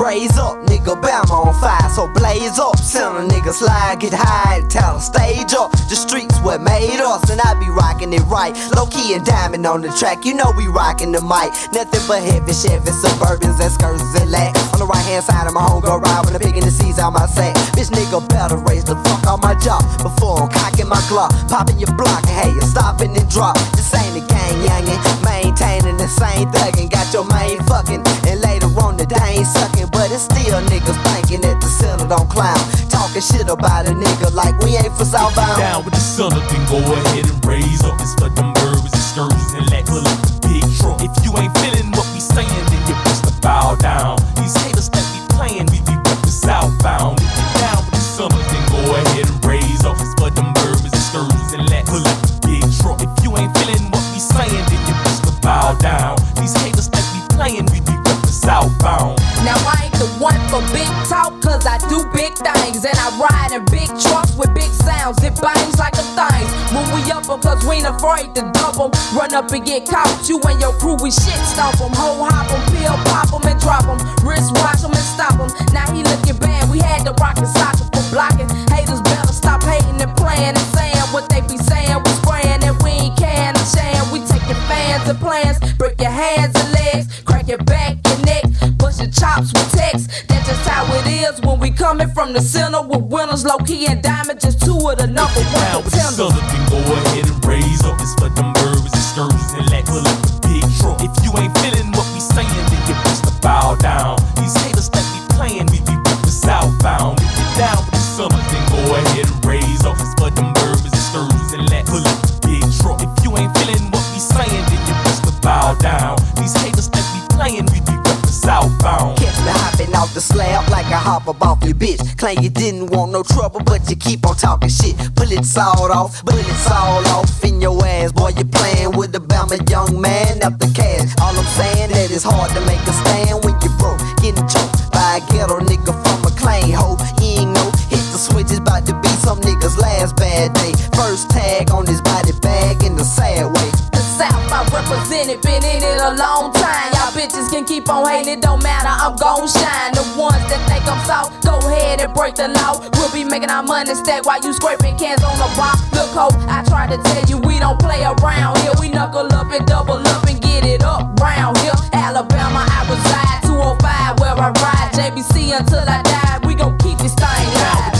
raise up, nigga, Bama on fire, so blaze up. Send a nigga slide, get high, tell stage up. The streets what made us, and I be rocking it right. Low key and diamond on the track, you know we rocking the mic. Nothing but heavy Chevy, Suburbans, and skirts and lax. On the right hand side of my home, go ride when I'm picking the seeds out my sack. Bitch, nigga, better raise the fuck on my jaw before I'm cocking my claw. Popping your block, and hey, you stopping and drop. This ain't a gang youngin', maintaining the same thuggin'. Got your main fucking, and still niggas thinking that the center don't clown. Talking shit about a nigga like we ain't for southbound. Down with the sun up and go ahead and raise up. It's for them do big things. And I ride in big trucks with big sounds. It bangs like a thing. When we up cause we ain't afraid to double. Run up and get caught. You and your crew, we shit stomp 'em. Hoe hop 'em, pill pop 'em and drop drop 'em. Wrist watch watch 'em and stop stop 'em. Now he looking bad. We had to rock and sock for blocking. Haters better stop hating and playing and saying what they be saying. We spraying and we ain't can and. We taking fans and plans. Coming from the center with winners, low key and diamond. Just two of the number one contenders. and go ahead and raise up. It's for them up off your bitch. Claim you didn't want no trouble, but you keep on talking shit. Pull it all off, bullets all off in your ass. Boy, you playing with the Bama young man up the cash. All I'm saying that it's hard to make a stand when you broke. Getting choked by a ghetto nigga from a claim hoe. He ain't know hit the switch is about to be some nigga's last bad day. First tag on his body bag in the sad way. The South I represent it, been in it a long time. Y'all bitches can keep on hating, it don't matter, I'm gon' shine. The ones that think I'm soft, go ahead and break the law. We'll be making our money stack while you scraping cans on the bar. Look, ho, I try to tell you we don't play around here. We knuckle up and double up and get it up round here. Alabama, I reside, 205 where I ride. JBC until I die, we gon' keep this thing live.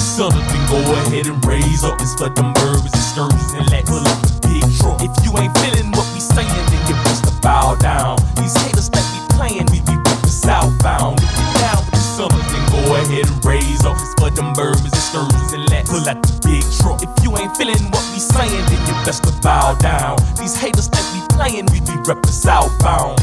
go ahead and raise up. And let pull up. If you ain't feeling what we saying, pull out the big truck. If you ain't feeling what we saying, then you best to bow down. These haters that we playing, we be reppin' southbound.